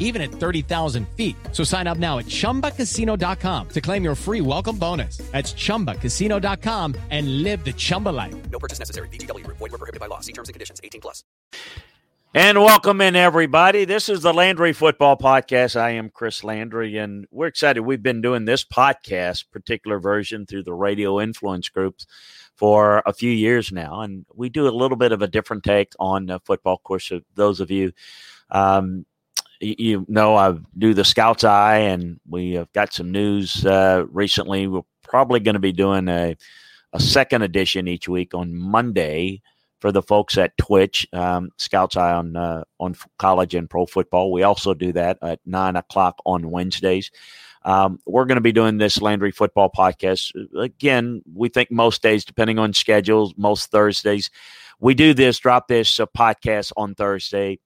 even at 30,000 feet. So sign up now at ChumbaCasino.com to claim your free welcome bonus. That's ChumbaCasino.com and live the Chumba life. No purchase necessary. VGW. Void were prohibited by law. See terms and conditions. 18 plus. And welcome in, everybody. This is the Landry Football Podcast. I am Chris Landry, and we're excited. We've been doing this podcast, particular version, through the Radio Influence groups for a few years now. And we do a little bit of a different take on uh, football. Course of course, those of you um, you know, I do the Scouts Eye, and we have got some news uh, recently. We're probably going to be doing a, a second edition each week on Monday for the folks at Twitch, um, Scouts Eye on uh, on college and pro football. We also do that at nine o'clock on Wednesdays. Um, we're going to be doing this Landry football podcast again. We think most days, depending on schedules, most Thursdays. We do this, drop this uh, podcast on Thursday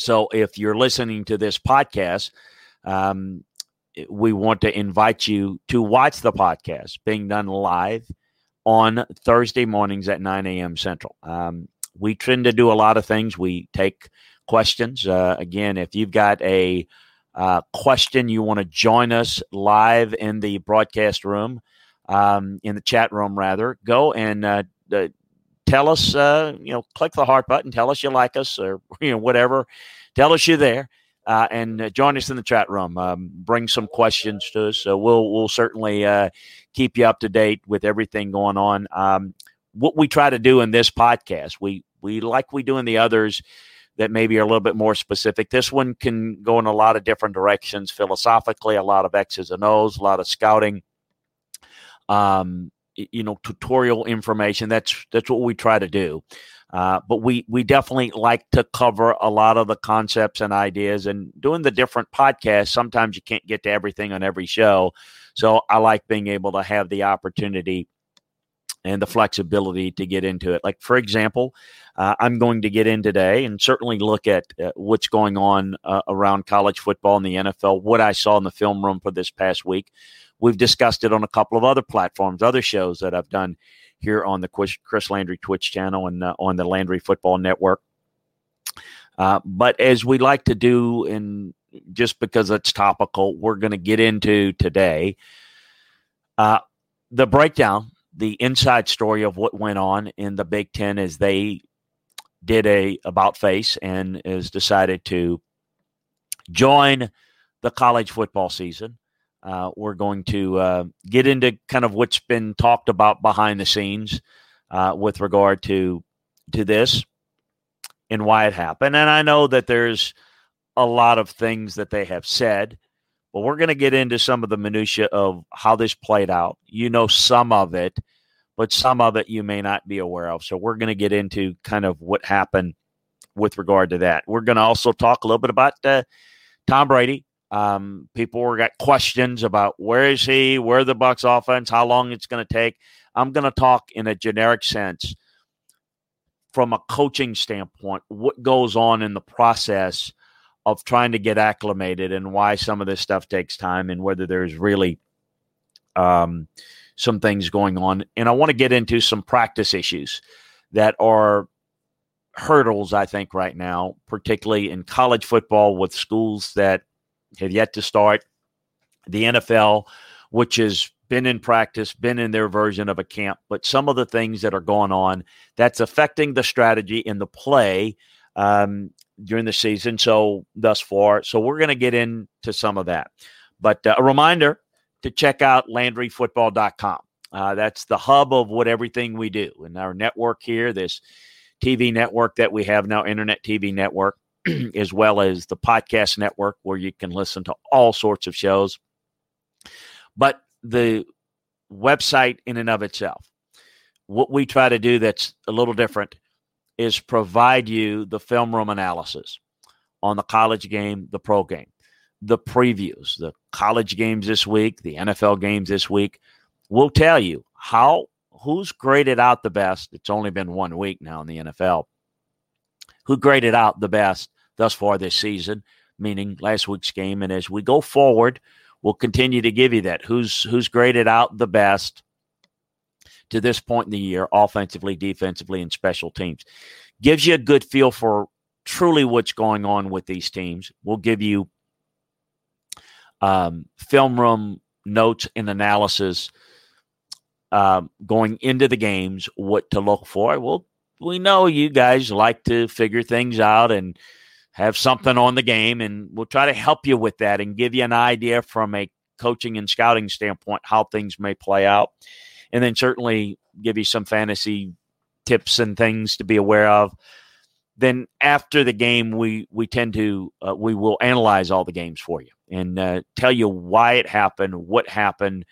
so if you're listening to this podcast, um, we want to invite you to watch the podcast being done live on Thursday mornings at 9 a.m. Central. Um, we tend to do a lot of things. We take questions. Uh, again, if you've got a uh, question you want to join us live in the broadcast room, um, in the chat room, rather, go and uh, tell us, uh, you know, click the heart button, tell us you like us or, you know, whatever. Tell us you're there. Uh, and uh, join us in the chat room. Um, bring some questions to us. So we'll we'll certainly uh, keep you up to date with everything going on. Um, what we try to do in this podcast, we we like we do in the others that maybe are a little bit more specific. This one can go in a lot of different directions philosophically, a lot of X's and O's, a lot of scouting. Um, you know tutorial information. That's that's what we try to do. Uh, but we we definitely like to cover a lot of the concepts and ideas. And doing the different podcasts, sometimes you can't get to everything on every show. So I like being able to have the opportunity and the flexibility to get into it. Like for example, uh, I'm going to get in today and certainly look at uh, what's going on uh, around college football and the NFL. What I saw in the film room for this past week We've discussed it on a couple of other platforms, other shows that I've done here on the Chris Landry Twitch channel and uh, on the Landry Football Network. Uh, but as we like to do, and just because it's topical, we're going to get into today uh, the breakdown, the inside story of what went on in the Big Ten as they did a about face and has decided to join the college football season. Uh, we're going to uh, get into kind of what's been talked about behind the scenes uh, with regard to to this and why it happened. And I know that there's a lot of things that they have said, but we're going to get into some of the minutia of how this played out. You know some of it, but some of it you may not be aware of. So we're going to get into kind of what happened with regard to that. We're going to also talk a little bit about uh, Tom Brady um, people were got questions about where is he, where the Bucs offense, how long it's going to take. I'm going to talk in a generic sense from a coaching standpoint, what goes on in the process of trying to get acclimated and why some of this stuff takes time and whether there's really um, some things going on. And I want to get into some practice issues that are hurdles, I think, right now, particularly in college football with schools that have yet to start. The NFL, which has been in practice, been in their version of a camp, but some of the things that are going on that's affecting the strategy in the play um, during the season. So thus far, so we're going to get into some of that. But uh, a reminder to check out LandryFootball.com. Uh, that's the hub of what everything we do in our network here. This TV network that we have now, Internet TV network, as well as the podcast network where you can listen to all sorts of shows. But the website in and of itself, what we try to do that's a little different is provide you the film room analysis on the college game, the pro game, the previews, the college games this week, the NFL games this week. We'll tell you how who's graded out the best. It's only been one week now in the NFL. Who graded out the best thus far this season, meaning last week's game. And as we go forward, we'll continue to give you that. Who's who's graded out the best to this point in the year, offensively, defensively, and special teams. Gives you a good feel for truly what's going on with these teams. We'll give you um, film room notes and analysis um, going into the games, what to look for. Well, we know you guys like to figure things out and have something on the game, and we'll try to help you with that and give you an idea from a coaching and scouting standpoint how things may play out. And then certainly give you some fantasy tips and things to be aware of. Then after the game, we we tend to uh, we will analyze all the games for you and uh, tell you why it happened, what happened,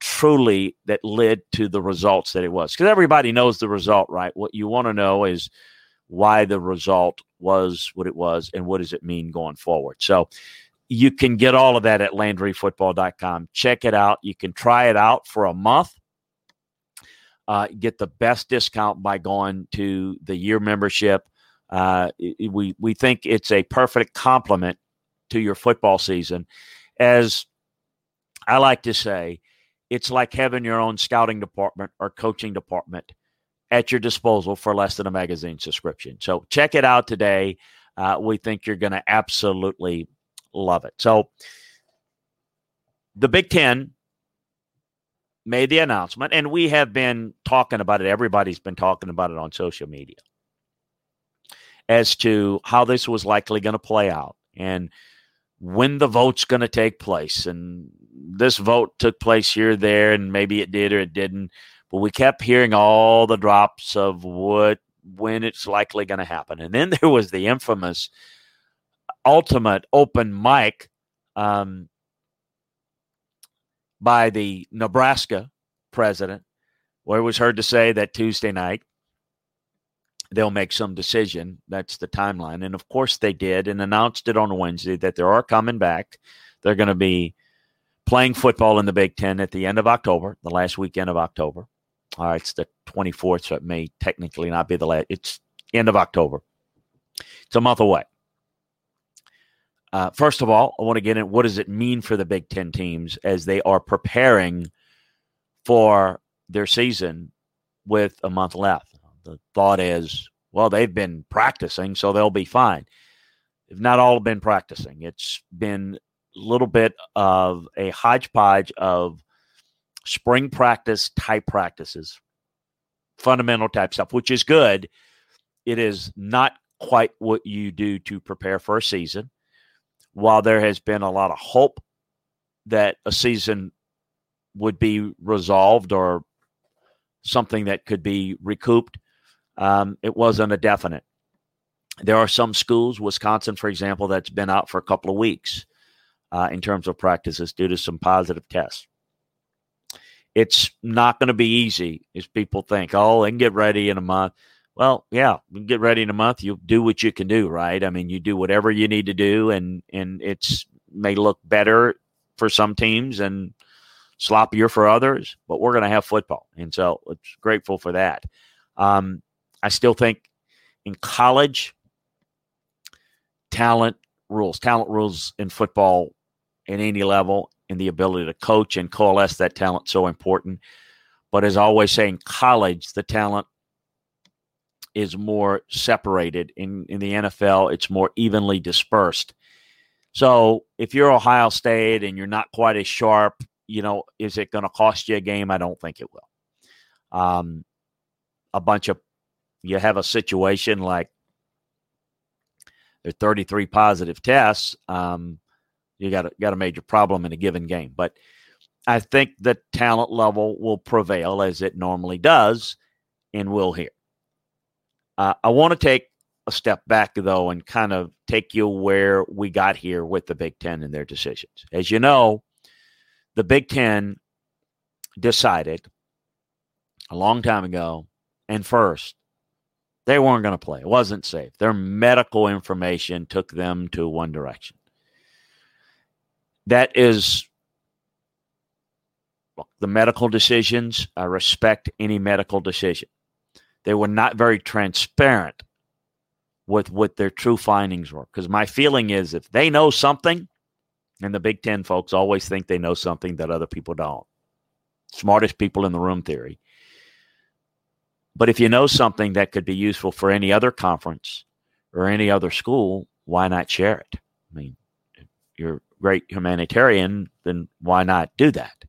truly that led to the results that it was. Because everybody knows the result, right? What you want to know is why the result was what it was and what does it mean going forward. So you can get all of that at LandryFootball.com. Check it out. You can try it out for a month. Uh, get the best discount by going to the year membership. Uh, we we think it's a perfect complement to your football season. As I like to say, it's like having your own scouting department or coaching department at your disposal for less than a magazine subscription. So check it out today. Uh, we think you're going to absolutely love it. So the Big Ten made the announcement, and we have been talking about it. Everybody's been talking about it on social media as to how this was likely going to play out and when the vote's going to take place. And this vote took place here, there, and maybe it did or it didn't. But we kept hearing all the drops of what when it's likely going to happen. And then there was the infamous ultimate open mic um, by the Nebraska president, where it was heard to say that Tuesday night they'll make some decision. That's the timeline. And of course, they did and announced it on Wednesday that they are coming back. They're going to be playing football in the Big Ten at the end of October, the last weekend of October. All right, it's the 24th, so it may technically not be the last. It's end of October. It's a month away. Uh, first of all, I want to get in what does it mean for the Big Ten teams as they are preparing for their season with a month left? The thought is, well, they've been practicing, so they'll be fine. They've not all been practicing. It's been a little bit of a hodgepodge of spring practice type practices, fundamental type stuff, which is good. It is not quite what you do to prepare for a season. While there has been a lot of hope that a season would be resolved or something that could be recouped, um, it wasn't a definite. There are some schools, Wisconsin, for example, that's been out for a couple of weeks uh, in terms of practices due to some positive tests. It's not going to be easy as people think, oh, can get ready in a month. Well, yeah, get ready in a month. You do what you can do, right? I mean, you do whatever you need to do, and and it's may look better for some teams and sloppier for others, but we're going to have football, and so it's grateful for that. Um, I still think in college, talent rules. Talent rules in football at any level, and the ability to coach and coalesce that talent so important. But as I always say, in college, the talent is more separated. In in the NFL, it's more evenly dispersed. So if you're Ohio State and you're not quite as sharp, you know, is it going to cost you a game? I don't think it will. Um, a bunch of you have a situation like there are 33 positive tests, um, you got a, got a major problem in a given game. But I think the talent level will prevail as it normally does, and we'll hear. Uh, I want to take a step back, though, and kind of take you where we got here with the Big Ten and their decisions. As you know, the Big Ten decided a long time ago, and first, they weren't going to play. It wasn't safe. Their medical information took them to one direction. That is the medical decisions. I respect any medical decision. They were not very transparent with what their true findings were. Because my feeling is if they know something, and the Big Ten folks always think they know something that other people don't. Smartest people in the room theory. But if you know something that could be useful for any other conference or any other school, why not share it? I mean, you're great humanitarian, then why not do that?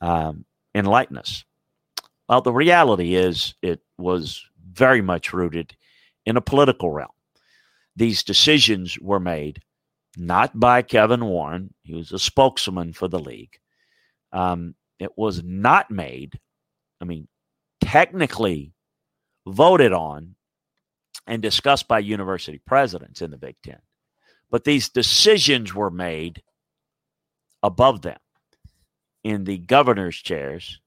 Um, enlighten us. Well, the reality is it was very much rooted in a political realm. These decisions were made not by Kevin Warren, he was a spokesman for the league. Um, it was not made, I mean, technically voted on and discussed by university presidents in the Big Ten. But these decisions were made above them in the governor's chairs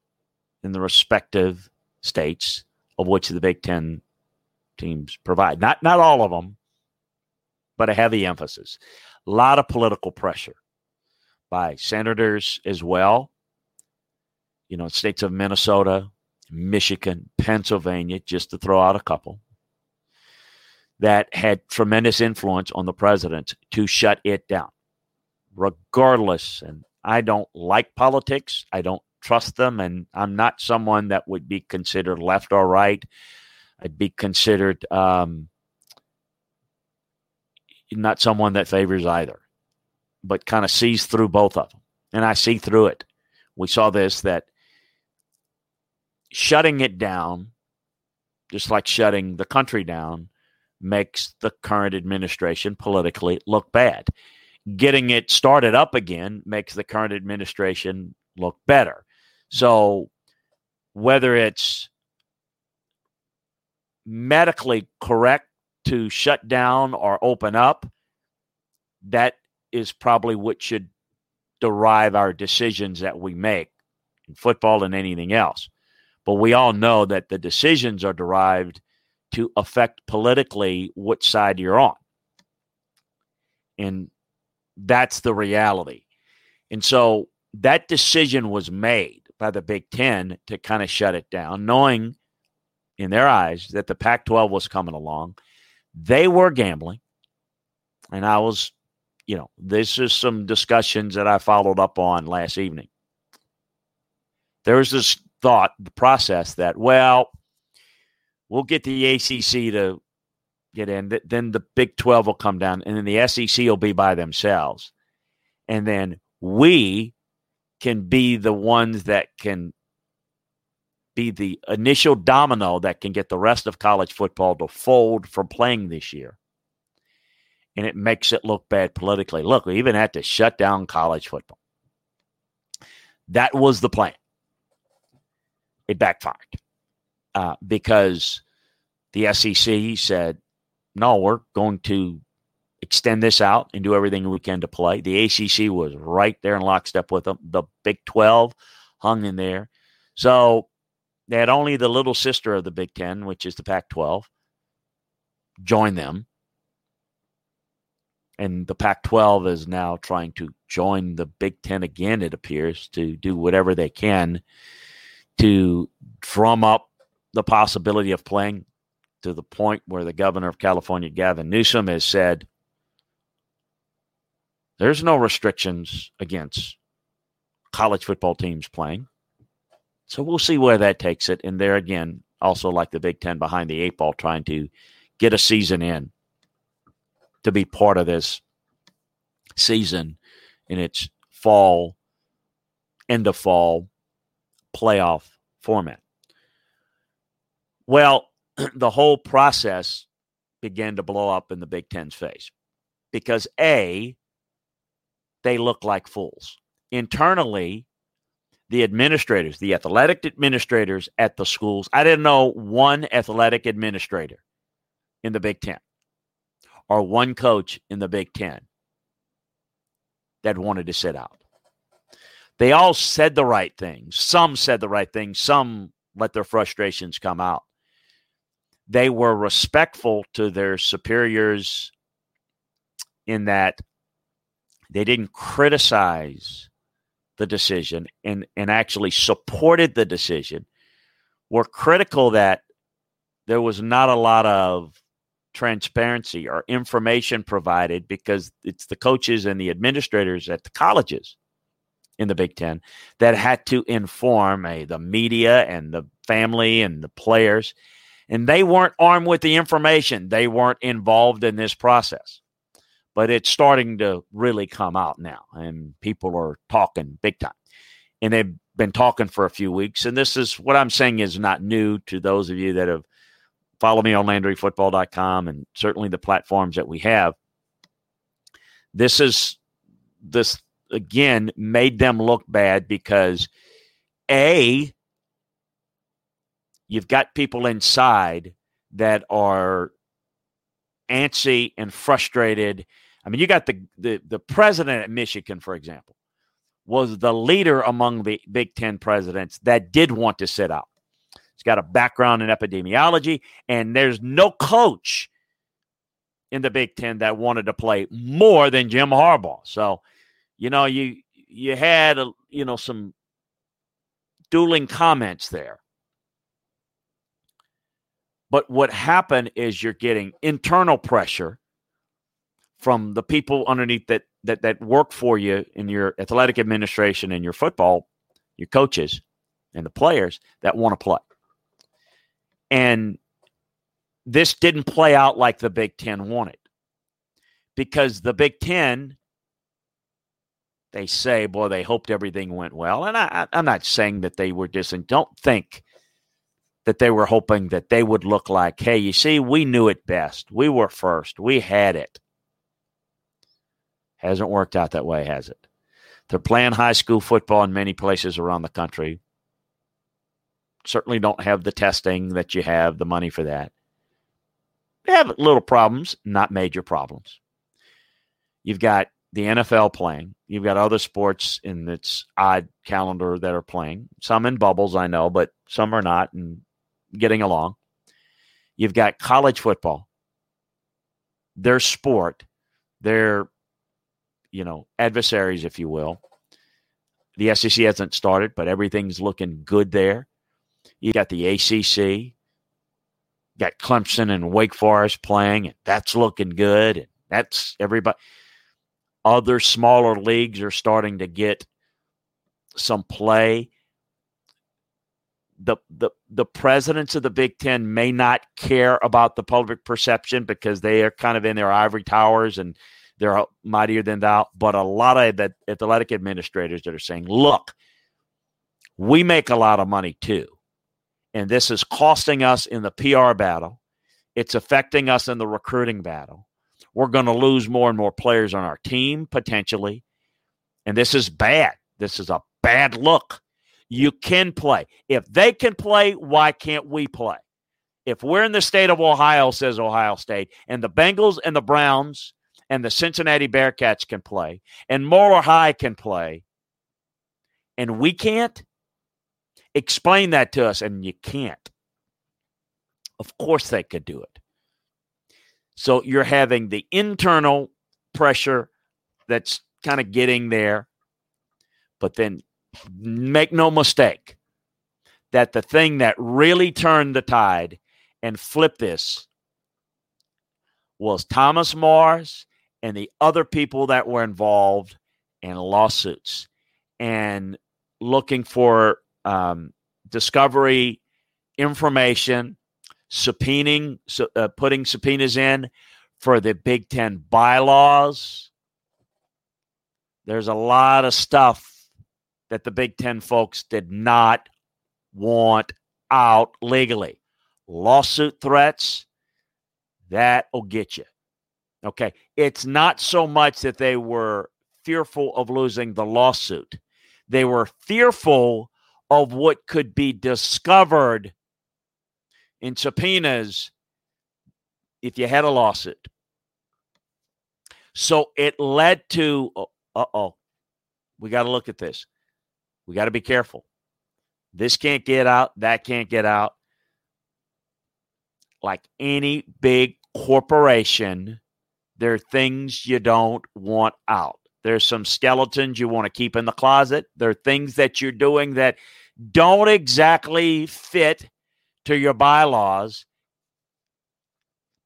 in the respective states of which the Big Ten teams provide. Not not all of them, but a heavy emphasis. A lot of political pressure by senators as well. You know, states of Minnesota, Michigan, Pennsylvania, just to throw out a couple, that had tremendous influence on the president to shut it down, regardless. And I don't like politics. I don't trust them. And I'm not someone that would be considered left or right. I'd be considered um, not someone that favors either, but kind of sees through both of them. And I see through it. We saw this that shutting it down, just like shutting the country down, makes the current administration politically look bad. Getting it started up again makes the current administration look better. So, whether it's medically correct to shut down or open up, that is probably what should derive our decisions that we make in football and anything else. But we all know that the decisions are derived to affect politically which side you're on. And that's the reality. And so that decision was made by the Big Ten to kind of shut it down, knowing in their eyes that the Pac 12 was coming along. They were gambling. And I was, you know, this is some discussions that I followed up on last evening. There was this thought, the process that, well, we'll get the ACC to get in, then the Big 12 will come down, and then the SEC will be by themselves. And then we can be the ones that can be the initial domino that can get the rest of college football to fold from playing this year. And it makes it look bad politically. Look, we even had to shut down college football. That was the plan it backfired uh, because the SEC said, no, we're going to extend this out and do everything we can to play. The ACC was right there in lockstep with them. The Big 12 hung in there. So they had only the little sister of the Big 10, which is the Pac 12, join them. And the Pac 12 is now trying to join the Big 10 again, it appears, to do whatever they can to drum up the possibility of playing to the point where the governor of California, Gavin Newsom, has said there's no restrictions against college football teams playing. So we'll see where that takes it. And there again, also like the Big Ten behind the eight ball, trying to get a season in to be part of this season in its fall, end of fall playoff format. Well, the whole process began to blow up in the Big Ten's face because A, they look like fools. Internally, the administrators, the athletic administrators at the schools. I didn't know one athletic administrator in the Big Ten or one coach in the Big Ten that wanted to sit out. They all said the right things. Some said the right things. Some let their frustrations come out. They were respectful to their superiors in that they didn't criticize the decision and, and actually supported the decision, were critical that there was not a lot of transparency or information provided because it's the coaches and the administrators at the colleges in the Big Ten that had to inform the media and the family and the players. And they weren't armed with the information, they weren't involved in this process. But it's starting to really come out now, and people are talking big time. And they've been talking for a few weeks. And this is what I'm saying is not new to those of you that have followed me on LandryFootball.com and certainly the platforms that we have. This is this again made them look bad because a you've got people inside that are antsy and frustrated. I mean, you got the, the the president at Michigan, for example, was the leader among the Big Ten presidents that did want to sit out. He's got a background in epidemiology, and there's no coach in the Big Ten that wanted to play more than Jim Harbaugh. So you know, you you had you know some dueling comments there. But what happened is you're getting internal pressure from the people underneath that that that work for you in your athletic administration and your football, your coaches and the players that want to play. And this didn't play out like the Big Ten wanted because the Big Ten they say, boy, they hoped everything went well. And I, am not saying that they were distant. Don't think that they were hoping that they would look like, hey, you see, we knew it best. We were first. We had it. Hasn't worked out that way, has it? They're playing high school football in many places around the country. Certainly don't have the testing that you have, the money for that. They have little problems, not major problems. You've got the NFL playing. You've got other sports in its odd calendar that are playing. Some in bubbles, I know, but some are not and getting along. You've got college football. Their sport, their you know adversaries, if you will. The SEC hasn't started, but everything's looking good there. You got the ACC, got Clemson and Wake Forest playing, and that's looking good. And that's everybody other smaller leagues are starting to get some play. The, the the presidents of the Big Ten may not care about the public perception because they are kind of in their ivory towers and they're mightier than thou. But a lot of the athletic administrators that are saying, "Look, we make a lot of money too, and this is costing us in the PR battle. It's affecting us in the recruiting battle. We're going to lose more and more players on our team potentially. And this is bad. This is a bad look. You can play. If they can play, why can't we play? If we're in the state of Ohio, says Ohio State, and the Bengals and the Browns and the Cincinnati Bearcats can play, and Moeller High can play, and we can't, explain that to us, and you can't. Of course, they could do it. So you're having the internal pressure that's kind of getting there. But then make no mistake that the thing that really turned the tide and flipped this was Thomas Mars and the other people that were involved in lawsuits and looking for um, discovery information subpoenaing, uh, putting subpoenas in for the Big Ten bylaws. There's a lot of stuff that the Big Ten folks did not want out legally. Lawsuit threats, that'll get you. Okay. It's not so much that they were fearful of losing the lawsuit, They were fearful of what could be discovered in subpoenas if you had a lawsuit. So it led to, uh oh, we got to look at this. We got to be careful. This can't get out, that can't get out. Like any big corporation, there are things you don't want out. There's some skeletons you want to keep in the closet. There are things that you're doing that don't exactly fit to your bylaws.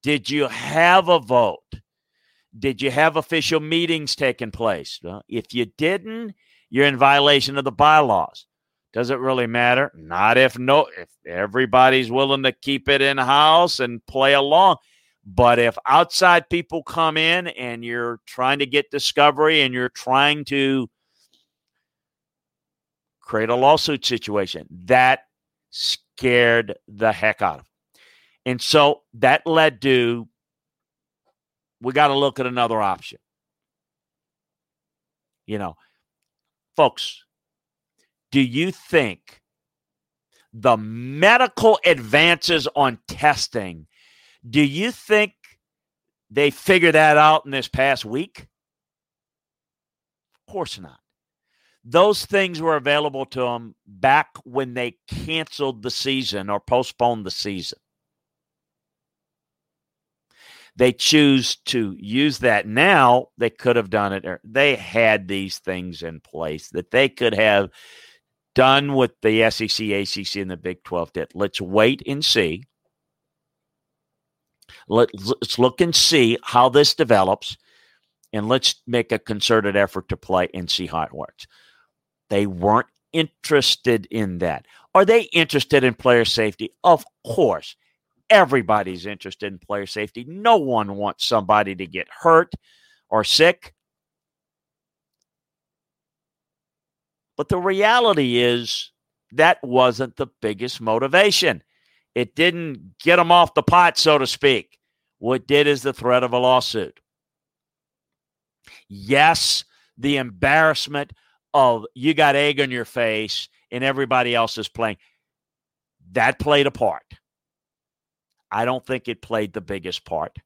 Did you have a vote? Did you have official meetings taking place? Well, if you didn't, you're in violation of the bylaws. Does it really matter? Not if no if everybody's willing to keep it in house and play along. But if outside people come in and you're trying to get discovery and you're trying to create a lawsuit situation, that scared the heck out of them. And so that led to we got to look at another option. You know, folks, do you think the medical advances on testing, do you think they figured that out in this past week? Of course not. Those things were available to them back when they canceled the season or postponed the season. They choose to use that now. They could have done it. They had these things in place that they could have done with the SEC, ACC, and the Big 12 did. Let's wait and see. Let, let's look and see how this develops, and let's make a concerted effort to play and see how it works. They weren't interested in that. Are they interested in player safety? Of course. Everybody's interested in player safety. No one wants somebody to get hurt or sick. But the reality is that wasn't the biggest motivation. It didn't get them off the pot, so to speak. What did is the threat of a lawsuit. Yes, the embarrassment of you got egg on your face and everybody else is playing. That played a part. I don't think it played the biggest part.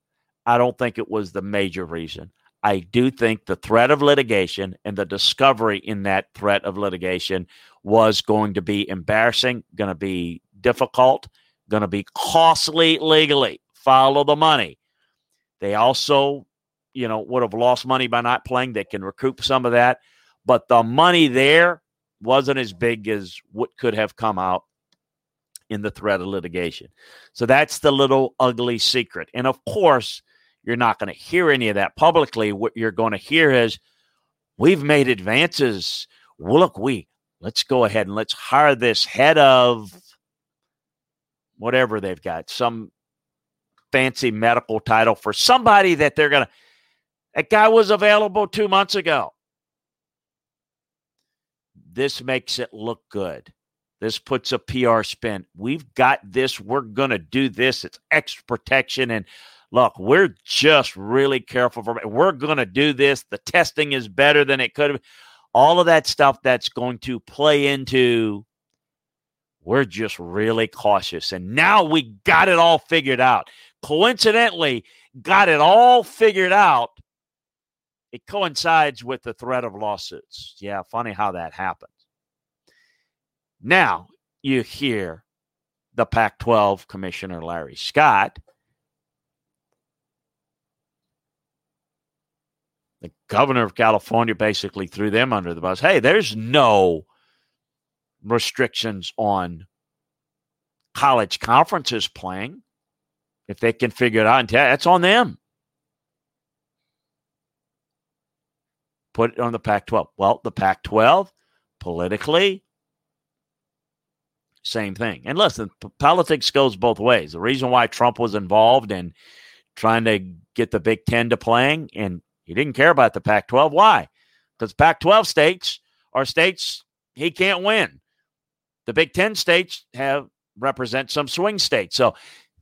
I don't think it was the major reason. I do think the threat of litigation and the discovery in that threat of litigation was going to be embarrassing, going to be difficult, going to be costly legally. Follow the money. They also, you know, would have lost money by not playing. They can recoup some of that, but the money there wasn't as big as what could have come out in the threat of litigation. So that's the little ugly secret. And of course, you're not going to hear any of that publicly. What you're going to hear is, we've made advances. Well, look, we let's go ahead and let's hire this head of whatever they've got, some fancy medical title for somebody that they're going to. That guy was available two months ago. This makes it look good. This puts a PR spin. We've got this. We're going to do this. It's extra protection. And look, we're just really careful for we're going to do this. The testing is better than it could have. All of that stuff that's going to play into we're just really cautious. And now we got it all figured out. Coincidentally, got it all figured out. It coincides with the threat of lawsuits. Yeah, funny how that happens. Now you hear the Pac 12 Commissioner Larry Scott the governor of California basically threw them under the bus. Hey, there's no restrictions on college conferences playing. If they can figure it out, that's on them. Put it on the Pac 12. Well, the Pac 12, politically, same thing. And listen, p- politics goes both ways. The reason why Trump was involved in trying to get the Big Ten to playing and he didn't care about the Pac 12. Why? Because Pac 12 states are states he can't win. The Big Ten states have represent some swing states. So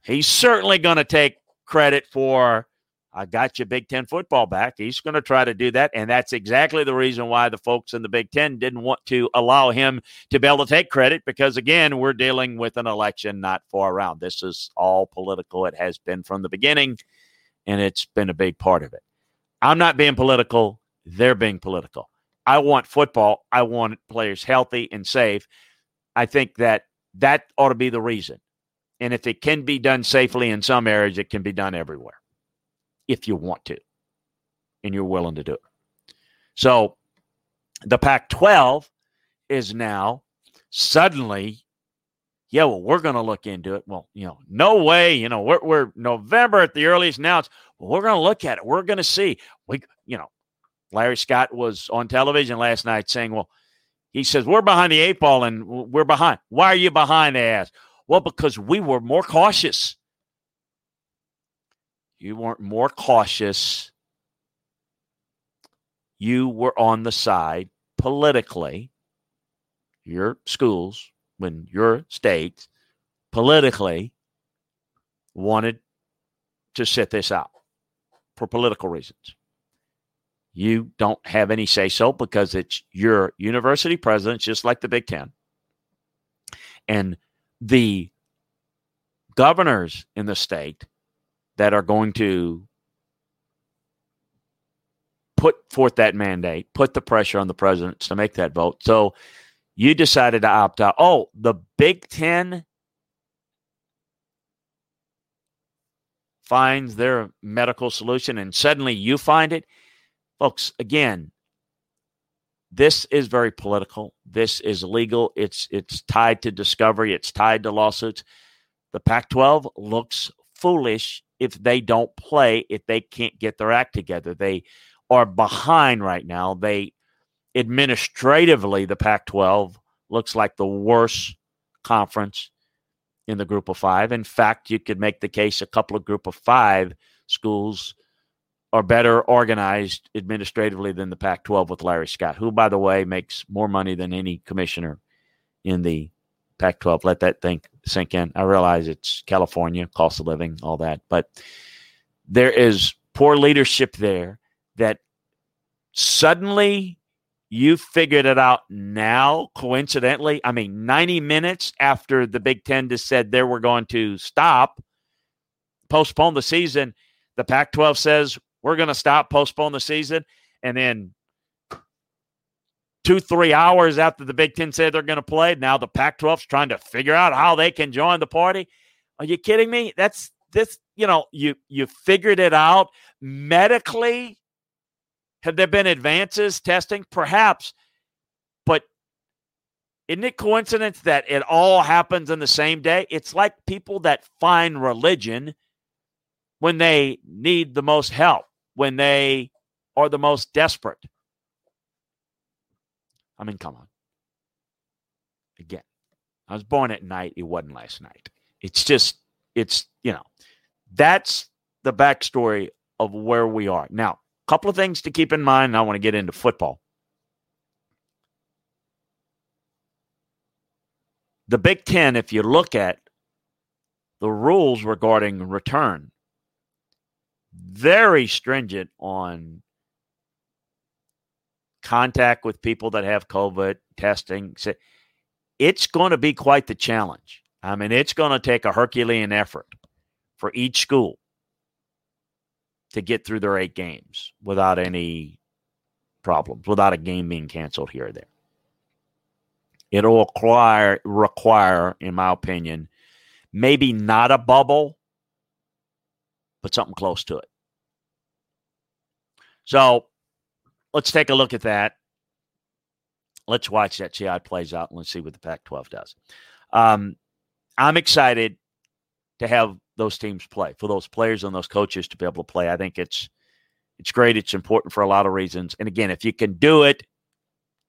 he's certainly going to take credit for I got you Big Ten football back. He's going to try to do that. And that's exactly the reason why the folks in the Big Ten didn't want to allow him to be able to take credit because, again, we're dealing with an election not far around. This is all political. It has been from the beginning, and it's been a big part of it. I'm not being political. They're being political. I want football. I want players healthy and safe. I think that that ought to be the reason. And if it can be done safely in some areas, it can be done everywhere if you want to and you're willing to do it. So the Pac 12 is now suddenly, yeah, well, we're going to look into it. Well, you know, no way, you know, we're, we're November at the earliest now. It's, well, we're going to look at it. We're going to see. We, you know, Larry Scott was on television last night saying, well, he says, we're behind the eight ball and we're behind. Why are you behind? They asked. Well, because we were more cautious. You weren't more cautious. You were on the side politically, your schools, when your state politically wanted to sit this out for political reasons. You don't have any say so because it's your university presidents, just like the Big Ten. And the governors in the state that are going to put forth that mandate, put the pressure on the presidents to make that vote. So you decided to opt out. Oh, the Big Ten finds their medical solution and suddenly you find it. Folks, again, this is very political. This is legal. It's it's tied to discovery. It's tied to lawsuits. The Pac-12 looks foolish if they don't play, if they can't get their act together. They are behind right now. They administratively, the Pac 12 looks like the worst conference in the group of five. In fact, you could make the case a couple of group of five schools are better organized administratively than the Pac 12 with Larry Scott, who, by the way, makes more money than any commissioner in the Pac 12. Let that think sink in. I realize it's California, cost of living, all that, but there is poor leadership there that suddenly you figured it out now, coincidentally. I mean, 90 minutes after the Big Ten just said they were going to stop, postpone the season, the Pac 12 says we're going to stop, postpone the season. And then two, three hours after the Big Ten said they're going to play. Now the Pac 12's trying to figure out how they can join the party. Are you kidding me? That's this, you know, you you figured it out medically. Have there been advances testing? Perhaps, but isn't it coincidence that it all happens in the same day? It's like people that find religion when they need the most help, when they are the most desperate. I mean, come on. Again, I was born at night. It wasn't last night. It's just, it's, you know, that's the backstory of where we are. Now, a couple of things to keep in mind. I want to get into football. The Big Ten, if you look at the rules regarding return, very stringent on contact with people that have COVID, testing. It's going to be quite the challenge. I mean, it's going to take a Herculean effort for each school to get through their eight games without any problems, without a game being canceled here or there. It'll require, require, in my opinion, maybe not a bubble, but something close to it. So let's take a look at that. Let's watch that, see how it plays out, and let's see what the Pac 12 does. Um, I'm excited to have those teams play, for those players and those coaches to be able to play. I think it's it's great. It's important for a lot of reasons. And again, if you can do it,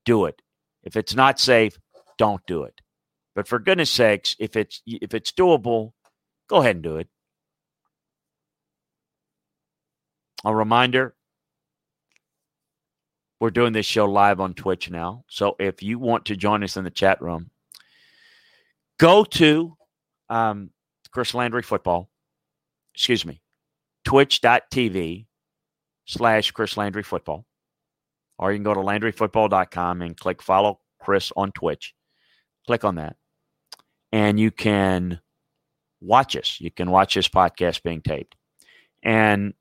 do it. If it's not safe, don't do it. But for goodness sakes, if it's if it's doable, go ahead and do it. A reminder we're doing this show live on Twitch now. So if you want to join us in the chat room, go to um, Chris Landry Football. Excuse me, twitch.tv slash Chris Landry Football. Or you can go to LandryFootball.com and click follow Chris on Twitch. Click on that. And you can watch us. You can watch this podcast being taped. And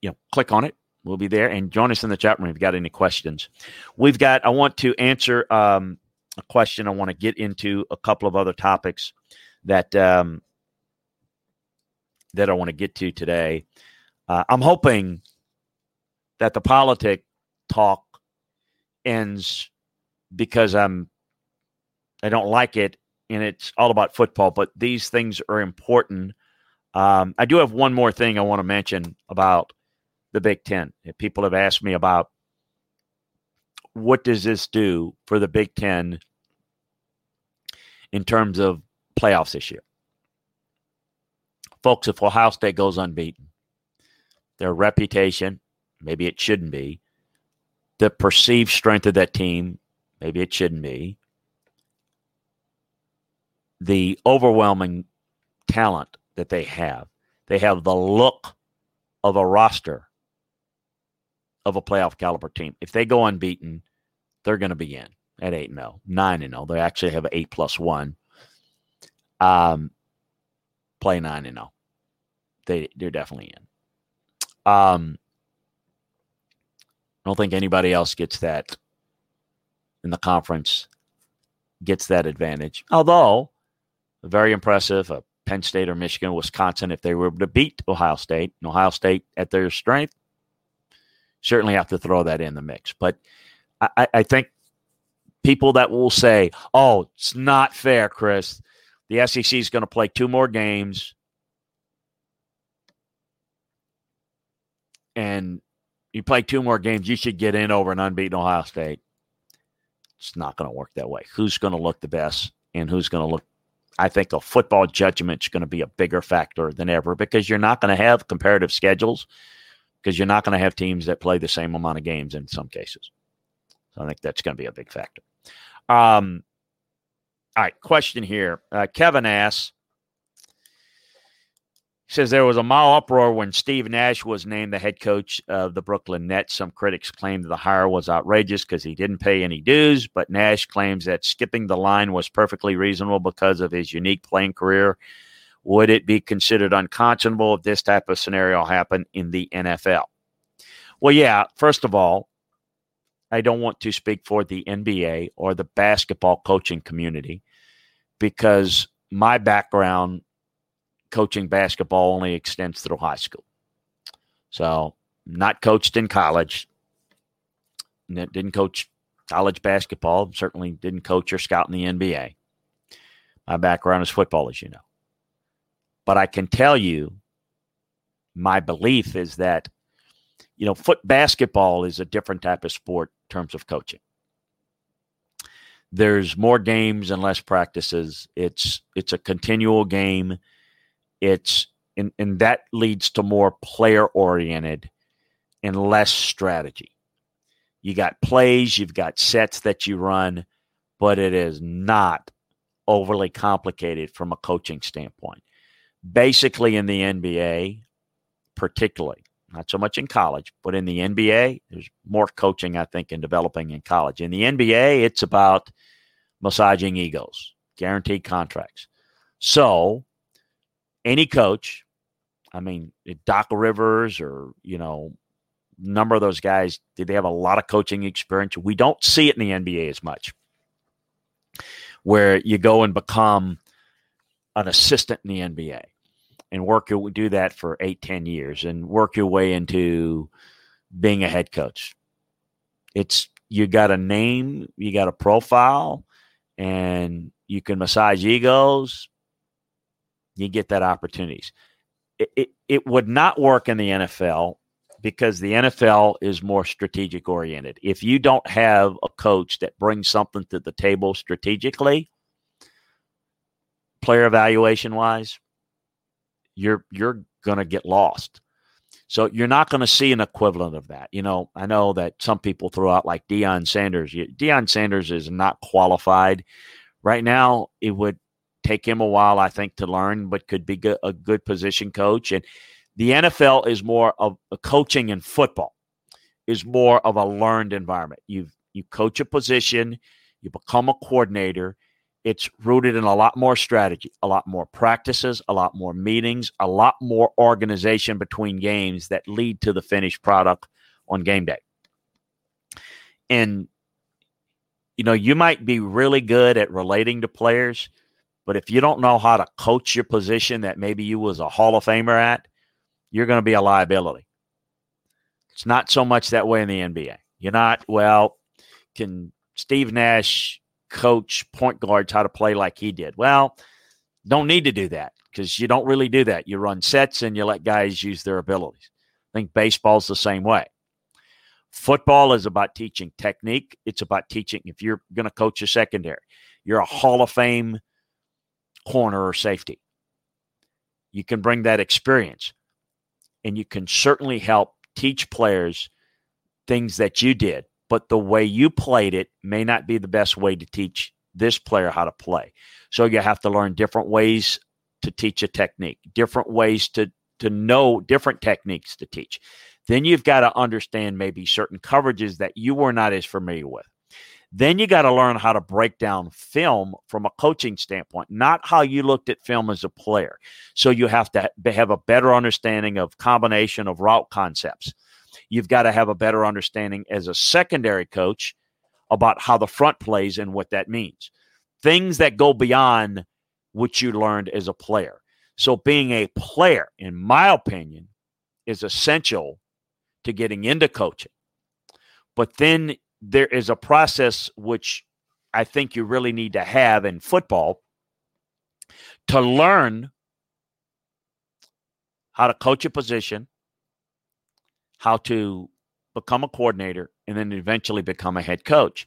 you know, click on it. We'll be there and join us in the chat room if you've got any questions. We've got, I want to answer um, a question. I want to get into a couple of other topics that um, that I want to get to today. Uh, I'm hoping that the politic talk ends because I'm I don't like it and it's all about football, but these things are important. Um, I do have one more thing I want to mention about the Big Ten. People have asked me about what does this do for the Big Ten in terms of playoffs this year. Folks, if Ohio State goes unbeaten, their reputation, maybe it shouldn't be, the perceived strength of that team, maybe it shouldn't be, the overwhelming talent that they have. They have the look of a roster of a playoff caliber team. If they go unbeaten, they're going to be in at 8 0, 9 0. They actually have 8 plus 1. Um, play 9 0. They, they're definitely in. Um, I don't think anybody else gets that in the conference, gets that advantage. Although, very impressive. Uh, Penn State or Michigan, Wisconsin, if they were to beat Ohio State, and Ohio State at their strength, certainly have to throw that in the mix. But I, I think people that will say, oh, it's not fair, Chris. The SEC is going to play two more games. And you play two more games, you should get in over an unbeaten Ohio State. It's not going to work that way. Who's going to look the best and who's going to look I think a football judgment is going to be a bigger factor than ever because you're not going to have comparative schedules because you're not going to have teams that play the same amount of games in some cases. So I think that's going to be a big factor. Um, all right, question here. Uh, Kevin asks, says there was a mile uproar when Steve Nash was named the head coach of the Brooklyn Nets. Some critics claimed the hire was outrageous because he didn't pay any dues, but Nash claims that skipping the line was perfectly reasonable because of his unique playing career. Would it be considered unconscionable if this type of scenario happened in the NFL? Well, yeah, first of all, I don't want to speak for the NBA or the basketball coaching community because my background coaching basketball only extends through high school. So, not coached in college. Didn't coach college basketball. Certainly didn't coach or scout in the NBA. My background is football, as you know. But I can tell you, my belief is that, you know, foot basketball is a different type of sport in terms of coaching. There's more games and less practices. It's it's a continual game it's and, and that leads to more player oriented and less strategy. You got plays, you've got sets that you run, but it is not overly complicated from a coaching standpoint. Basically, in the NBA, particularly, not so much in college, but in the NBA, there's more coaching, I think, in developing in college. In the NBA, it's about massaging egos, guaranteed contracts. So any coach, I mean, Doc Rivers or, you know, number of those guys, did they have a lot of coaching experience? We don't see it in the NBA as much, where you go and become an assistant in the NBA and work your do that for eight, ten years and work your way into being a head coach. It's you got a name, you got a profile, and you can massage egos, you get that opportunities. It, it, it would not work in the NFL because the NFL is more strategic oriented. If you don't have a coach that brings something to the table strategically, player evaluation wise, you're you're going to get lost. So you're not going to see an equivalent of that. You know, I know that some people throw out like Deion Sanders. Deion Sanders is not qualified right now. It would take him a while, I think, to learn, but could be a good position coach. And the NFL is more of a coaching in football is more of a learned environment. You you coach a position, you become a coordinator. It's rooted in a lot more strategy, a lot more practices, a lot more meetings, a lot more organization between games that lead to the finished product on game day. And you know, you might be really good at relating to players, but if you don't know how to coach your position that maybe you was a Hall of Famer at, you're going to be a liability. It's not so much that way in the NBA. You're not, well, can Steve Nash coach point guards how to play like he did? Well, don't need to do that because you don't really do that. You run sets and you let guys use their abilities. I think baseball's the same way. Football is about teaching technique. It's about teaching if you're going to coach a secondary, you're a Hall of Fame corner or safety. You can bring that experience and you can certainly help teach players things that you did, but the way you played it may not be the best way to teach this player how to play. So you have to learn different ways to teach a technique, different ways to to know different techniques to teach. Then you've got to understand maybe certain coverages that you were not as familiar with. Then you got to learn how to break down film from a coaching standpoint, not how you looked at film as a player. So you have to have a better understanding of combination of route concepts. You've got to have a better understanding as a secondary coach about how the front plays and what that means. Things that go beyond what you learned as a player. So being a player, in my opinion, is essential to getting into coaching. But then there is a process which I think you really need to have in football to learn how to coach a position, how to become a coordinator, and then eventually become a head coach.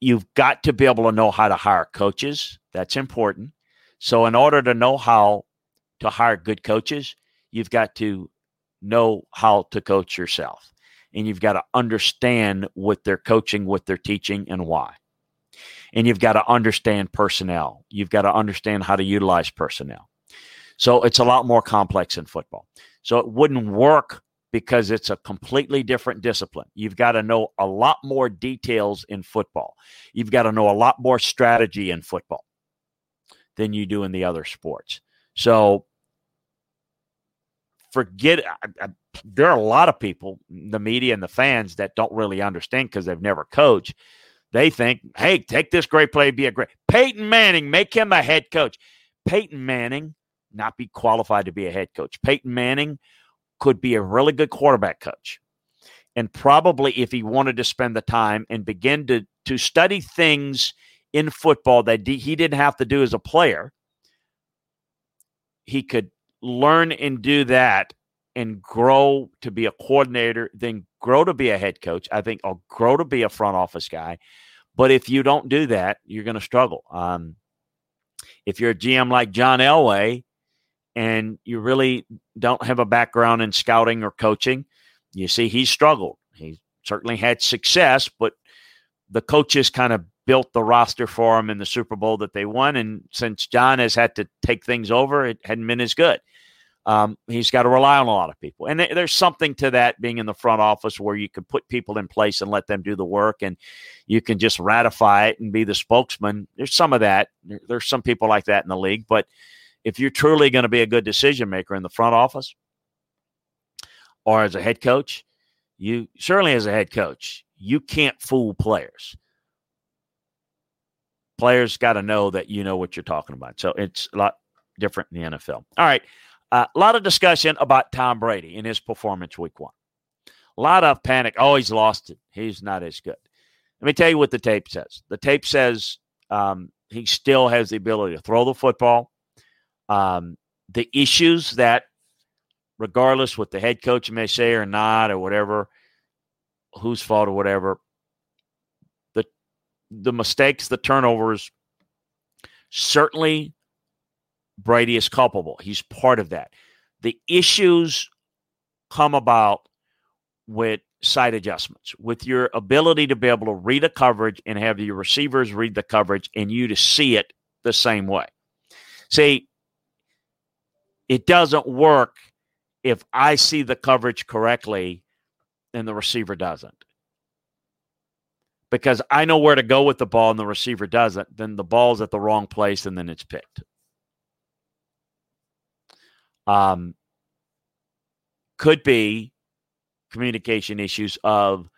You've got to be able to know how to hire coaches. That's important. So, in order to know how to hire good coaches, you've got to know how to coach yourself and you've got to understand what they're coaching, what they're teaching, and why. And you've got to understand personnel. You've got to understand how to utilize personnel. So it's a lot more complex in football. So it wouldn't work because it's a completely different discipline. You've got to know a lot more details in football. You've got to know a lot more strategy in football than you do in the other sports. So forget I, I, there are a lot of people, the media and the fans, that don't really understand because they've never coached. They think, hey, take this great play, be a great Peyton Manning, make him a head coach. Peyton Manning not be qualified to be a head coach. Peyton Manning could be a really good quarterback coach. And probably if he wanted to spend the time and begin to to study things in football that he didn't have to do as a player, he could learn and do that and grow to be a coordinator, then grow to be a head coach. I think I'll grow to be a front office guy. But if you don't do that, you're going to struggle. Um, if you're a GM like John Elway and you really don't have a background in scouting or coaching, you see he struggled. He certainly had success, but the coaches kind of built the roster for him in the Super Bowl that they won. And since John has had to take things over, it hadn't been as good um, he's got to rely on a lot of people. And th- there's something to that being in the front office where you can put people in place and let them do the work and you can just ratify it and be the spokesman. There's some of that. There's some people like that in the league. But if you're truly going to be a good decision maker in the front office or as a head coach, you certainly as a head coach, you can't fool players. Players got to know that you know what you're talking about. So it's a lot different in the NFL. All right. Uh, a lot of discussion about Tom Brady in his performance week one. A lot of panic. Oh, he's lost it. He's not as good. Let me tell you what the tape says. The tape says um, he still has the ability to throw the football. Um, the issues that, regardless what the head coach may say or not, or whatever, whose fault or whatever, the the mistakes, the turnovers, certainly Brady is culpable. He's part of that. The issues come about with sight adjustments, with your ability to be able to read a coverage and have your receivers read the coverage and you to see it the same way. See, it doesn't work if I see the coverage correctly and the receiver doesn't. Because I know where to go with the ball and the receiver doesn't, then the ball's at the wrong place and then it's picked. Um, could be communication issues of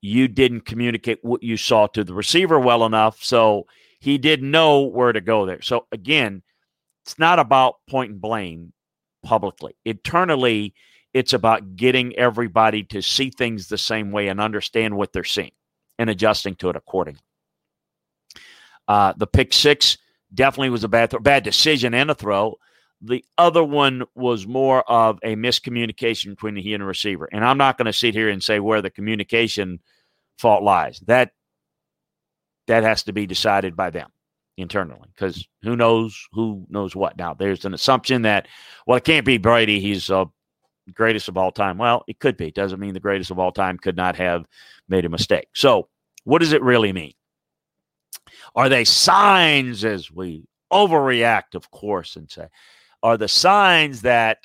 you didn't communicate what you saw to the receiver well enough, so he didn't know where to go there. So again, it's not about point and blame publicly. Internally, it's about getting everybody to see things the same way and understand what they're seeing and adjusting to it accordingly. Uh, the pick six definitely was a bad th- bad decision and a throw. The other one was more of a miscommunication between the he and the receiver. And I'm not going to sit here and say where the communication fault lies. That that has to be decided by them internally because who knows who knows what. Now there's an assumption that well it can't be Brady. He's uh, greatest of all time. Well, it could be. Doesn't mean the greatest of all time could not have made a mistake. So what does it really mean? Are they signs as we overreact, of course, and say, are the signs that,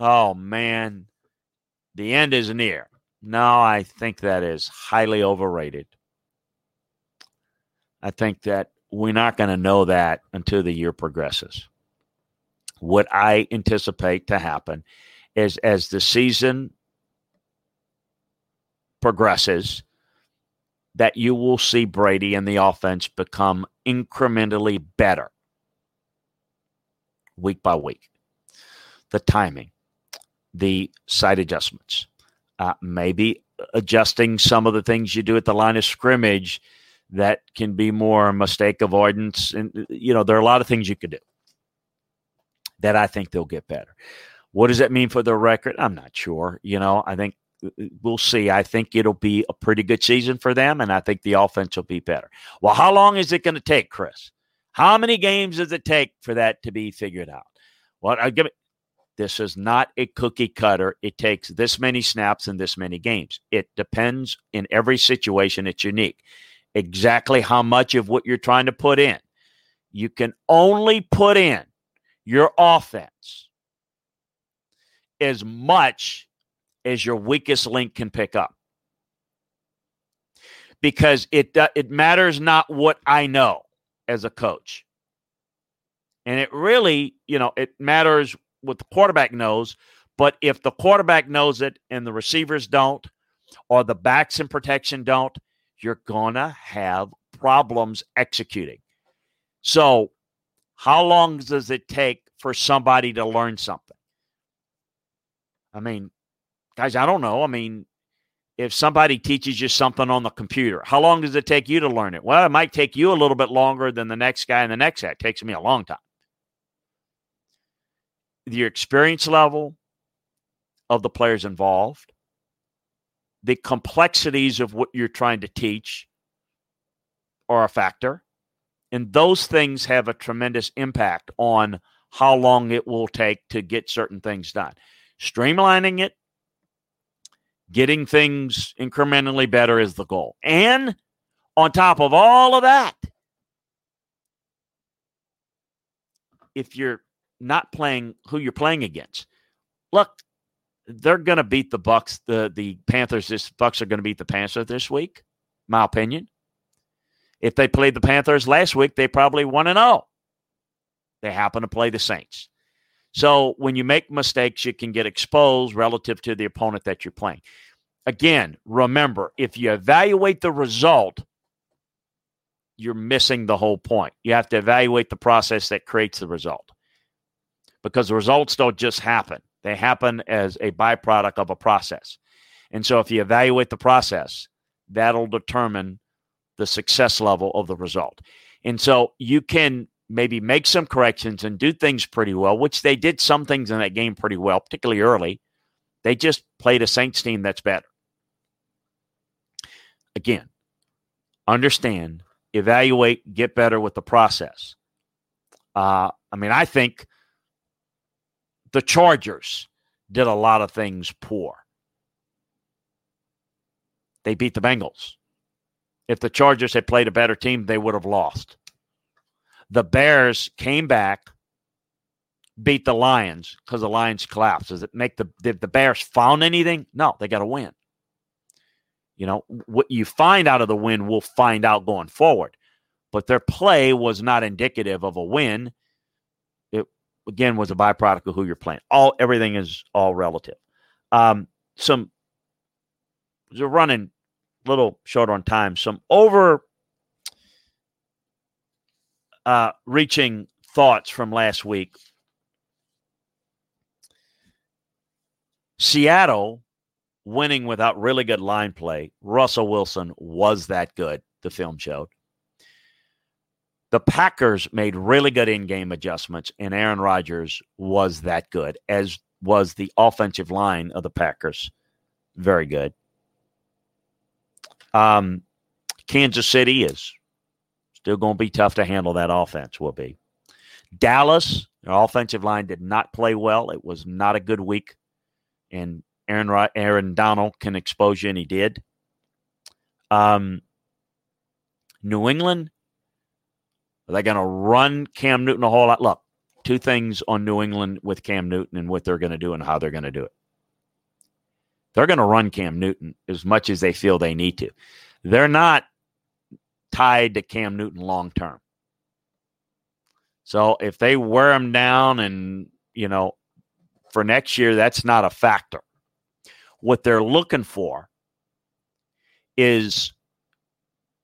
oh man, the end is near. No, I think that is highly overrated. I think that we're not going to know that until the year progresses. What I anticipate to happen is as the season progresses, that you will see Brady and the offense become incrementally better week by week. The timing, the sight adjustments, uh, maybe adjusting some of the things you do at the line of scrimmage that can be more mistake avoidance. And, you know, there are a lot of things you could do that I think they'll get better. What does that mean for the record? I'm not sure. You know, I think uh, uh, we'll see. I think it'll be a pretty good season for them, and I think the offense will be better. Well, how long is it going to take, Chris? How many games does it take for that to be figured out? Well, I give it. This is not a cookie cutter. It takes this many snaps and this many games. It depends in every situation. It's unique. Exactly how much of what you're trying to put in. You can only put in your offense as much as your weakest link can pick up. Because it uh, it matters not what I know as a coach. And it really, you know, it matters what the quarterback knows. But if the quarterback knows it and the receivers don't, or the backs in protection don't, you're going to have problems executing. So, how long does it take for somebody to learn something? I mean, guys, I don't know. I mean, if somebody teaches you something on the computer, how long does it take you to learn it? Well, it might take you a little bit longer than the next guy and the next guy. It takes me a long time. Your experience level of the players involved, the complexities of what you're trying to teach are a factor. And those things have a tremendous impact on how long it will take to get certain things done. Streamlining it Getting things incrementally better is the goal. And on top of all of that, if you're not playing who you're playing against, look, they're going to beat the Bucs. The the Panthers. This Bucs are going to beat the Panthers this week. My opinion. If they played the Panthers last week, they probably one and zero. They happen to play the Saints. So when you make mistakes, you can get exposed relative to the opponent that you're playing. Again, remember, if you evaluate the result, you're missing the whole point. You have to evaluate the process that creates the result because the results don't just happen, they happen as a byproduct of a process. And so if you evaluate the process, that'll determine the success level of the result. And so you can maybe make some corrections and do things pretty well, which they did some things in that game pretty well, particularly early. They just played a Saints team that's better. Again, understand, evaluate, get better with the process. Uh, I mean, I think the Chargers did a lot of things poor. They beat the Bengals. If the Chargers had played a better team, they would have lost. The Bears came back, beat the Lions because the Lions collapsed. Does it make the did the Bears found anything? No, they got to win. You know, what you find out of the win, we'll find out going forward. But their play was not indicative of a win. Again was a byproduct of who you're playing. All everything is all relative. Um, some we're running a little short on time. Some over uh, reaching thoughts from last week. Seattle winning without really good line play. Russell Wilson was that good, the film showed. The Packers made really good in game adjustments, and Aaron Rodgers was that good, as was the offensive line of the Packers. Very good. Um, Kansas City is still going to be tough to handle. That offense will be. Dallas, their offensive line did not play well. It was not a good week, and Aaron Aaron Donald can expose you, and he did. Um, New England, are they going to run Cam Newton a whole lot? Look, two things on New England with Cam Newton and what they're going to do and how they're going to do it. They're going to run Cam Newton as much as they feel they need to. They're not tied to Cam Newton long term. So if they wear him down and, you know, for next year, that's not a factor. What they're looking for is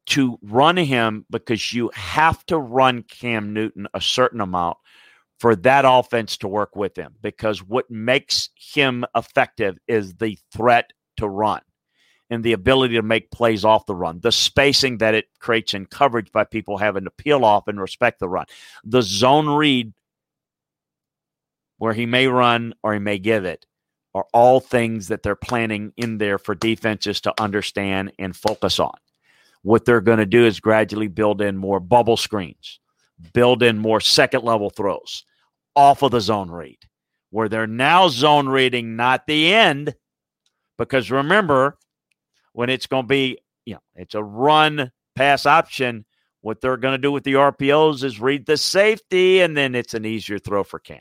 to run him because you have to run Cam Newton a certain amount for that offense to work with him because what makes him effective is the threat to run and the ability to make plays off the run, the spacing that it creates in coverage by people having to peel off and respect the run, the zone read where he may run or he may give it are all things that they're planning in there for defenses to understand and focus on. What they're going to do is gradually build in more bubble screens, build in more second level throws off of the zone read, where they're now zone reading, not the end. Because remember, when it's going to be, you know, it's a run pass option, what they're going to do with the RPOs is read the safety, and then it's an easier throw for Cam.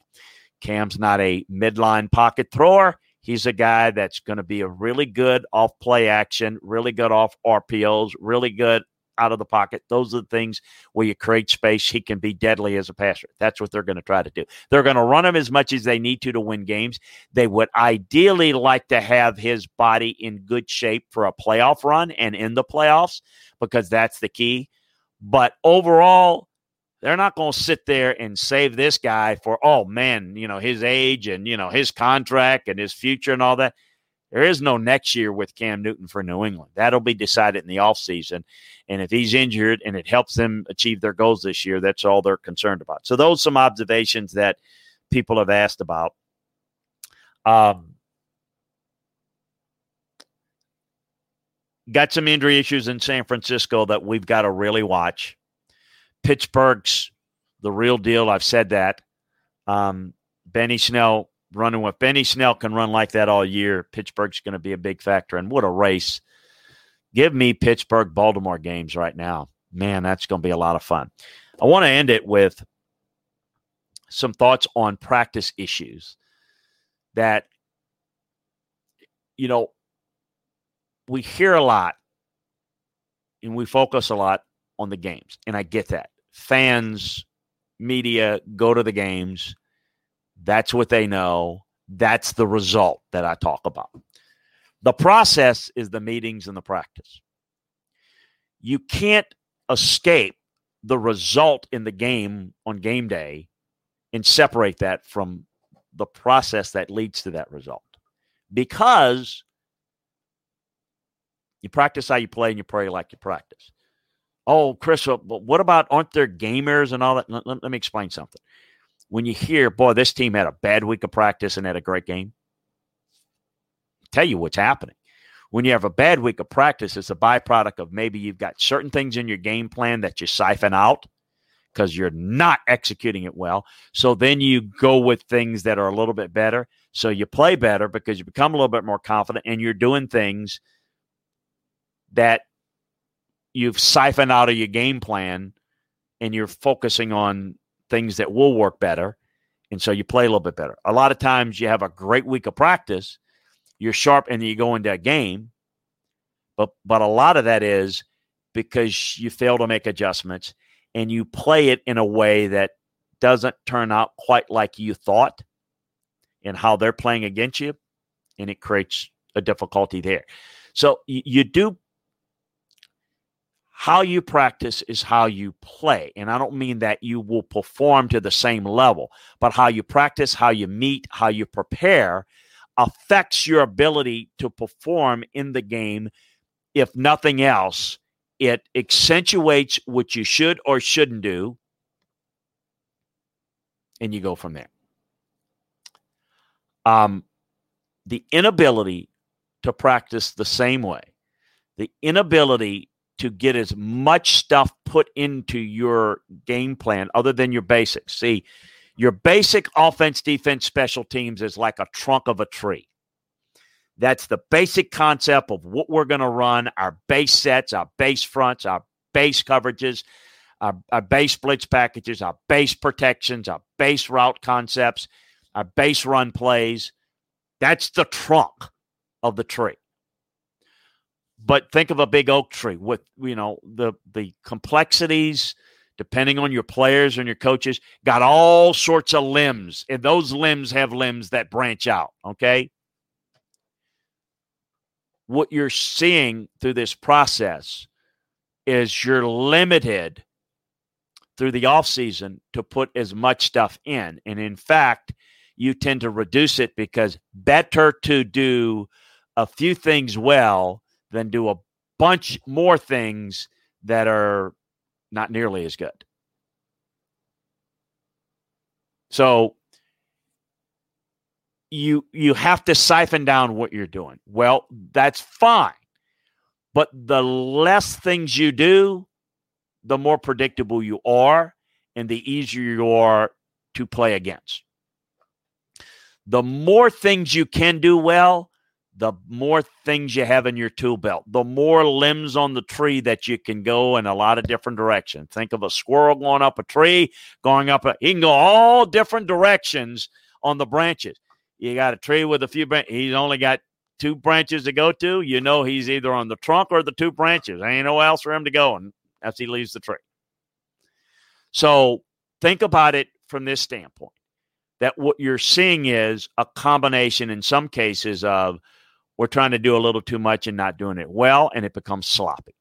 Cam's not a midline pocket thrower. He's a guy that's going to be a really good off play action, really good off RPOs, really good out of the pocket. Those are the things where you create space. He can be deadly as a passer. That's what they're going to try to do. They're going to run him as much as they need to to win games. They would ideally like to have his body in good shape for a playoff run and in the playoffs because that's the key. But overall, they're not going to sit there and save this guy for, oh man, you know, his age and, you know, his contract and his future and all that. There is no next year with Cam Newton for New England. That'll be decided in the offseason. And if he's injured and it helps them achieve their goals this year, that's all they're concerned about. So those some observations that people have asked about. Um, got some injury issues in San Francisco that we've got to really watch. Pittsburgh's the real deal. I've said that. Um, Benny Snell running with Benny Snell can run like that all year. Pittsburgh's going to be a big factor. And what a race. Give me Pittsburgh Baltimore games right now. Man, that's going to be a lot of fun. I want to end it with some thoughts on practice issues that, you know, we hear a lot and we focus a lot on the games. And I get that fans, media go to the games. That's what they know. That's the result that I talk about. The process is the meetings and the practice. You can't escape the result in the game on game day and separate that from the process that leads to that result. Because you practice how you play and you pray like you practice. Oh, Chris, uh, but what about aren't there gamers and all that? Let, let, let, me explain something. When you hear, boy, this team had a bad week of practice and had a great game, tell you what's happening. When you have a bad week of practice, it's a byproduct of maybe you've got certain things in your game plan that you siphon out because you're not executing it well. So then you go with things that are a little bit better. So you play better because you become a little bit more confident and you're doing things that you've siphoned out of your game plan and you're focusing on things that will work better. And so you play a little bit better. A lot of times you have a great week of practice, you're sharp, and you go into a game. But but a lot of that is because you fail to make adjustments and you play it in a way that doesn't turn out quite like you thought and how they're playing against you, and it creates a difficulty there. So you, you do how you practice is how you play. And I don't mean that you will perform to the same level, but how you practice, how you meet, how you prepare affects your ability to perform in the game. If nothing else, it accentuates what you should or shouldn't do and you go from there. Um, the inability to practice the same way, the inability to get as much stuff put into your game plan other than your basics. See, your basic offense, defense, special teams is like a trunk of a tree. That's the basic concept of what we're going to run our base sets, our base fronts, our base coverages, our, our base blitz packages, our base protections, our base route concepts, our base run plays. That's the trunk of the tree. But think of a big oak tree with, you know, the the complexities depending on your players and your coaches, got all sorts of limbs, and those limbs have limbs that branch out. Okay. What you're seeing through this process is you're limited through the off season to put as much stuff in. And in fact, you tend to reduce it because better to do a few things well than do a bunch more things that are not nearly as good. So you you have to siphon down what you're doing. Well, that's fine. But the less things you do, the more predictable you are and the easier you are to play against. The more things you can do well, the more things you have in your tool belt, the more limbs on the tree that you can go in a lot of different directions. Think of a squirrel going up a tree, going up a, he can go all different directions on the branches. You got a tree with a few branches, he's only got two branches to go to. You know he's either on the trunk or the two branches. There ain't no else for him to go. And as he leaves the tree. So think about it from this standpoint that what you're seeing is a combination in some cases of we're trying to do a little too much and not doing it well, and it becomes sloppy.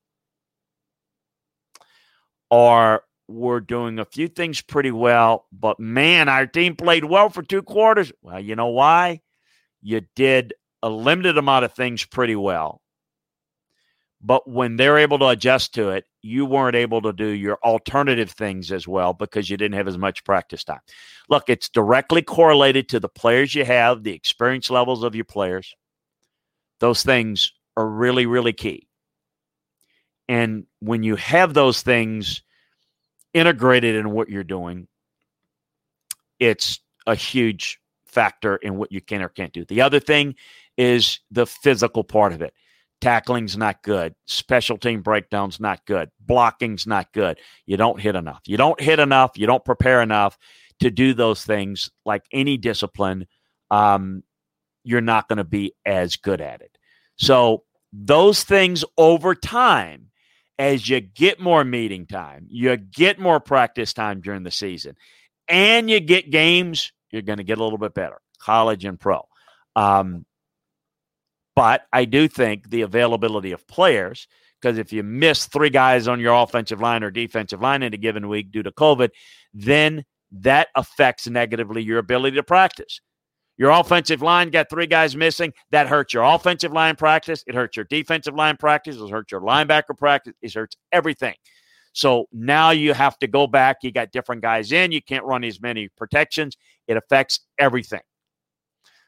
Or we're doing a few things pretty well, but man, our team played well for two quarters. Well, you know why? You did a limited amount of things pretty well. But when they're able to adjust to it, you weren't able to do your alternative things as well because you didn't have as much practice time. Look, it's directly correlated to the players you have, the experience levels of your players. Those things are really, really key. And when you have those things integrated in what you're doing, it's a huge factor in what you can or can't do. The other thing is the physical part of it. Tackling's not good. Special team breakdown's not good. Blocking's not good. You don't hit enough. You don't hit enough. You don't prepare enough to do those things like any discipline. Um, you're not going to be as good at it. So, those things over time, as you get more meeting time, you get more practice time during the season, and you get games, you're going to get a little bit better, college and pro. Um, but I do think the availability of players, because if you miss three guys on your offensive line or defensive line in a given week due to COVID, then that affects negatively your ability to practice. Your offensive line got three guys missing. That hurts your offensive line practice. It hurts your defensive line practice. It hurts your linebacker practice. It hurts everything. So now you have to go back. You got different guys in. You can't run as many protections. It affects everything.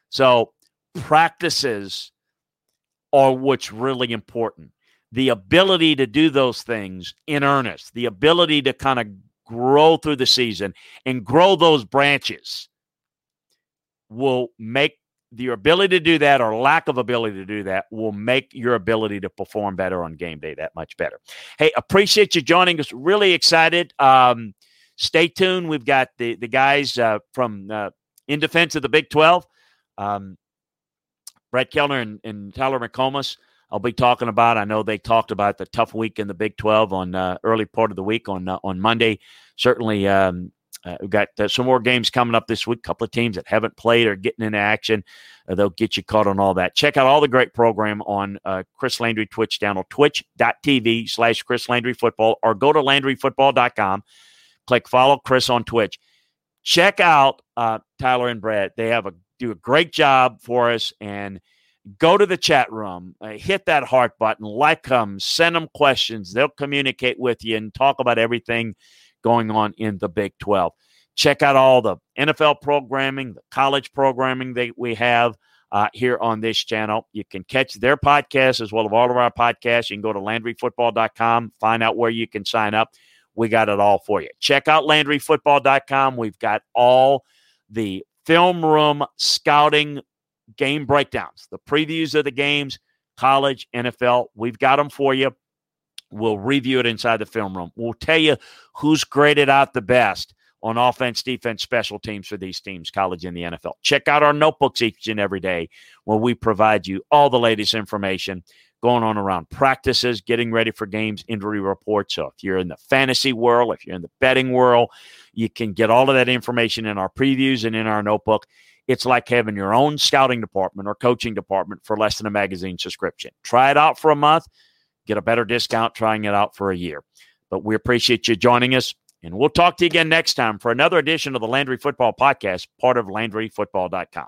So practices are what's really important. The ability to do those things in earnest, the ability to kind of grow through the season and grow those branches will make your ability to do that or lack of ability to do that will make your ability to perform better on game day that much better. Hey, appreciate you joining us. Really excited. Um, stay tuned. We've got the the guys uh, from uh, in defense of the Big Twelve. Um, Brett Kellner and, and Tyler McComas. I'll be talking about. I know they talked about the tough week in the Big Twelve on uh, early part of the week on uh, on Monday. Certainly, um, uh, we've got uh, some more games coming up this week. A couple of teams that haven't played are getting into action. Uh, they'll get you caught on all that. Check out all the great program on uh, Chris Landry Twitch channel, twitch.tv slash Chris Landry Football, or go to LandryFootball.com. Click follow Chris on Twitch. Check out uh, Tyler and Brad. They have a do a great job for us and go to the chat room, uh, hit that heart button, like them, send them questions. They'll communicate with you and talk about everything going on in the Big 12. Check out all the NFL programming, the college programming that we have uh, here on this channel. You can catch their podcast as well as all of our podcasts. You can go to LandryFootball.com, find out where you can sign up. We got it all for you. Check out LandryFootball.com. We've got all the film room scouting game breakdowns, the previews of the games, college, NFL. We've got them for you. We'll review it inside the film room. We'll tell you who's graded out the best on offense, defense, special teams for these teams, college and the NFL. Check out our notebooks each and every day where we provide you all the latest information going on around practices, getting ready for games, injury reports. So if you're in the fantasy world, if you're in the betting world, you can get all of that information in our previews and in our notebook. It's like having your own scouting department or coaching department for less than a magazine subscription. Try it out for a month get a better discount trying it out for a year. But we appreciate you joining us. And we'll talk to you again next time for another edition of the Landry Football Podcast, part of LandryFootball.com.